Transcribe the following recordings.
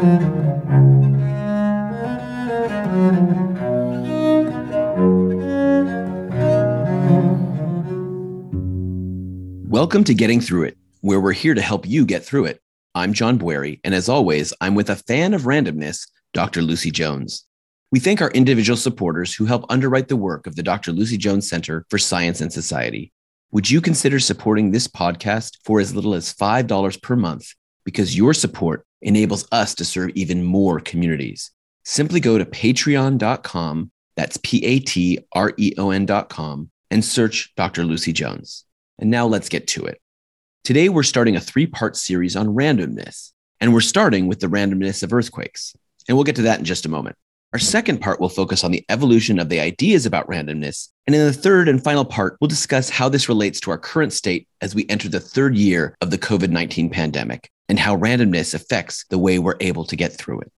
Welcome to Getting Through It, where we're here to help you get through it. I'm John Bwarie, and as always, I'm with a fan of randomness, Dr. Lucy Jones. We thank our individual supporters who help underwrite the work of the Dr. Lucy Jones Center for Science and Society. Would you consider supporting this podcast for as little as $5 per month? Because your support enables us to serve even more communities. Simply go to patreon.com, that's P A T R E O N.com, and search Dr. Lucy Jones. And now let's get to it. Today, we're starting a three part series on randomness, and we're starting with the randomness of earthquakes. And we'll get to that in just a moment. Our second part will focus on the evolution of the ideas about randomness. And in the third and final part, we'll discuss how this relates to our current state as we enter the third year of the COVID 19 pandemic and how randomness affects the way we're able to get through it.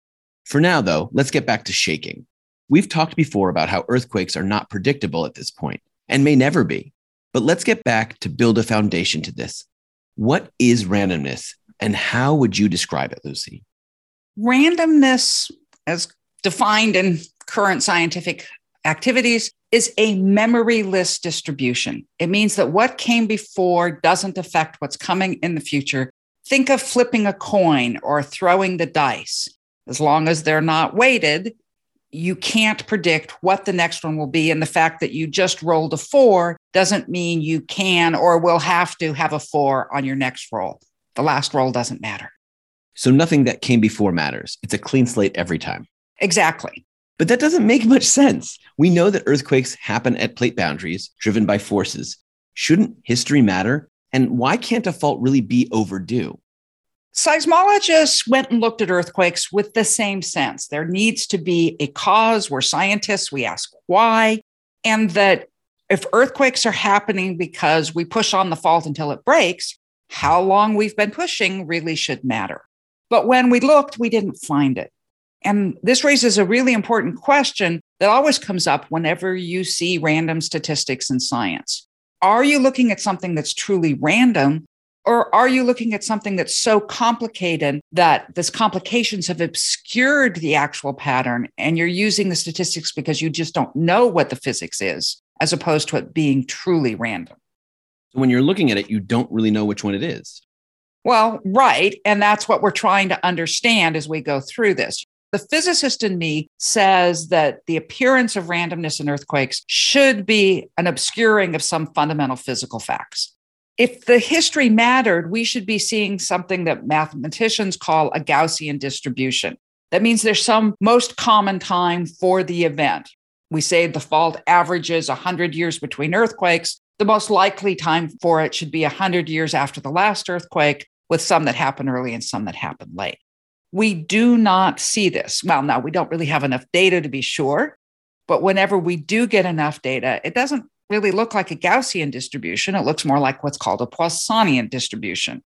For now, though, let's get back to shaking. We've talked before about how earthquakes are not predictable at this point and may never be. But let's get back to build a foundation to this. What is randomness and how would you describe it, Lucy? Randomness, as defined in current scientific activities is a memoryless distribution. It means that what came before doesn't affect what's coming in the future. Think of flipping a coin or throwing the dice. As long as they're not weighted, you can't predict what the next one will be. And the fact that you just rolled a four doesn't mean you can or will have to have a four on your next roll. The last roll doesn't matter. So nothing that came before matters. It's a clean slate every time. Exactly. But that doesn't make much sense. We know that earthquakes happen at plate boundaries driven by forces. Shouldn't history matter? And why can't a fault really be overdue? Seismologists went and looked at earthquakes with the same sense. There needs to be a cause. We're scientists, we ask why. And that if earthquakes are happening because we push on the fault until it breaks, how long we've been pushing really should matter. But when we looked, we didn't find it. And this raises a really important question that always comes up whenever you see random statistics in science. Are you looking at something that's truly random? Or are you looking at something that's so complicated that these complications have obscured the actual pattern and you're using the statistics because you just don't know what the physics is, as opposed to it being truly random? So When you're looking at it, you don't really know which one it is. Well, right. And that's what we're trying to understand as we go through this. The physicist in me says that the appearance of randomness in earthquakes should be an obscuring of some fundamental physical facts. If the history mattered, we should be seeing something that mathematicians call a Gaussian distribution. That means there's some most common time for the event. We say the fault averages 100 years between earthquakes. The most likely time for it should be 100 years after the last earthquake, with some that happen early and some that happen late. We do not see this. Well, now we don't really have enough data to be sure, but whenever we do get enough data, it doesn't really look like a Gaussian distribution. It looks more like what's called a Poissonian distribution.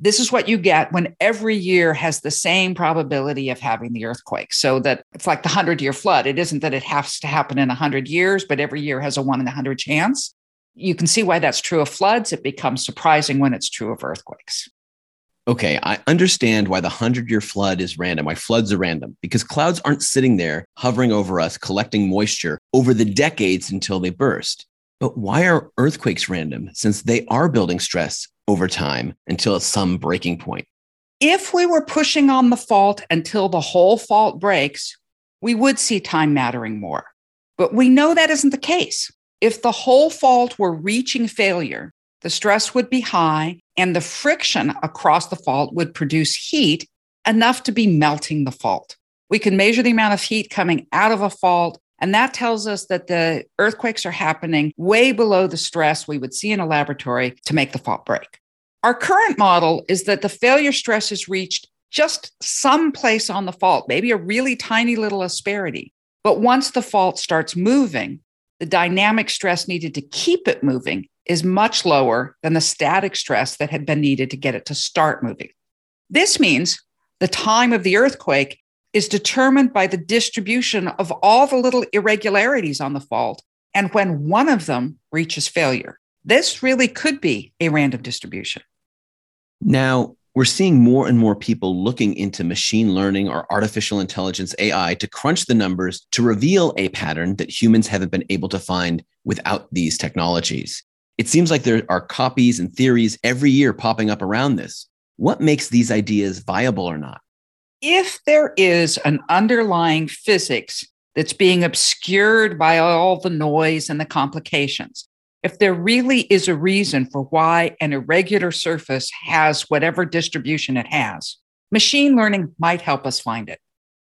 This is what you get when every year has the same probability of having the earthquake. So that it's like the 100 year flood. It isn't that it has to happen in 100 years, but every year has a one in a 100 chance. You can see why that's true of floods. It becomes surprising when it's true of earthquakes okay, I understand why the 100 year flood is random, why floods are random, because clouds aren't sitting there hovering over us, collecting moisture over the decades until they burst. But why are earthquakes random since they are building stress over time until it's some breaking point? If we were pushing on the fault until the whole fault breaks, we would see time mattering more. But we know that isn't the case. If the whole fault were reaching failure, the stress would be high and the friction across the fault would produce heat enough to be melting the fault. We can measure the amount of heat coming out of a fault, and that tells us that the earthquakes are happening way below the stress we would see in a laboratory to make the fault break. Our current model is that the failure stress is reached just some place on the fault, maybe a really tiny little asperity. But once the fault starts moving, the dynamic stress needed to keep it moving is much lower than the static stress that had been needed to get it to start moving. This means the time of the earthquake is determined by the distribution of all the little irregularities on the fault and when one of them reaches failure. This really could be a random distribution. Now, We're seeing more and more people looking into machine learning or artificial intelligence AI to crunch the numbers to reveal a pattern that humans haven't been able to find without these technologies. It seems like there are copies and theories every year popping up around this. What makes these ideas viable or not? If there is an underlying physics that's being obscured by all the noise and the complications, if there really is a reason for why an irregular surface has whatever distribution it has, machine learning might help us find it.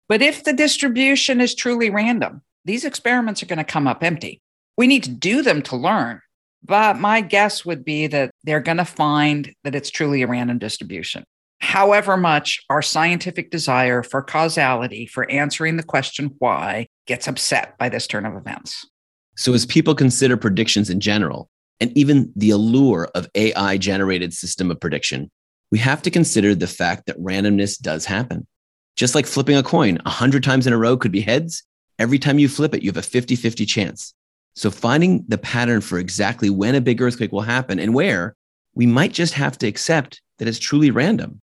But if the distribution is truly random, these experiments are going to come up empty. We need to do them to learn. But my guess would be that they're going to find that it's truly a random distribution. However, much our scientific desire for causality, for answering the question why, gets upset by this turn of events. So, as people consider predictions in general, and even the allure of AI generated system of prediction, we have to consider the fact that randomness does happen. Just like flipping a coin 100 times in a row could be heads, every time you flip it, you have a 50 50 chance. So, finding the pattern for exactly when a big earthquake will happen and where, we might just have to accept that it's truly random.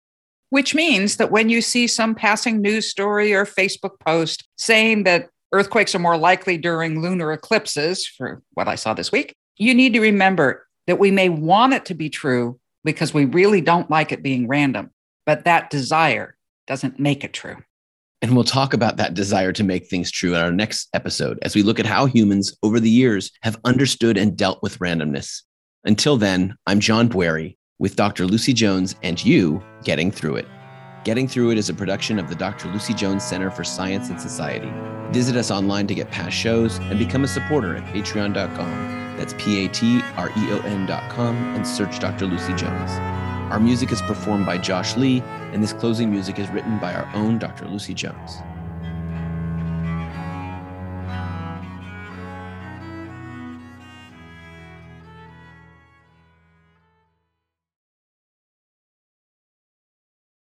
Which means that when you see some passing news story or Facebook post saying that earthquakes are more likely during lunar eclipses, for what I saw this week, you need to remember that we may want it to be true because we really don't like it being random, but that desire doesn't make it true. And we'll talk about that desire to make things true in our next episode as we look at how humans over the years have understood and dealt with randomness. Until then, I'm John Bwarie with Dr. Lucy Jones and you getting through it. Getting Through It is a production of the Dr. Lucy Jones Center for Science and Society. Visit us online to get past shows and become a supporter at patreon.com. That's P A T R E O N.com and search Dr. Lucy Jones. Our music is performed by Josh Lee, and this closing music is written by our own Dr. Lucy Jones.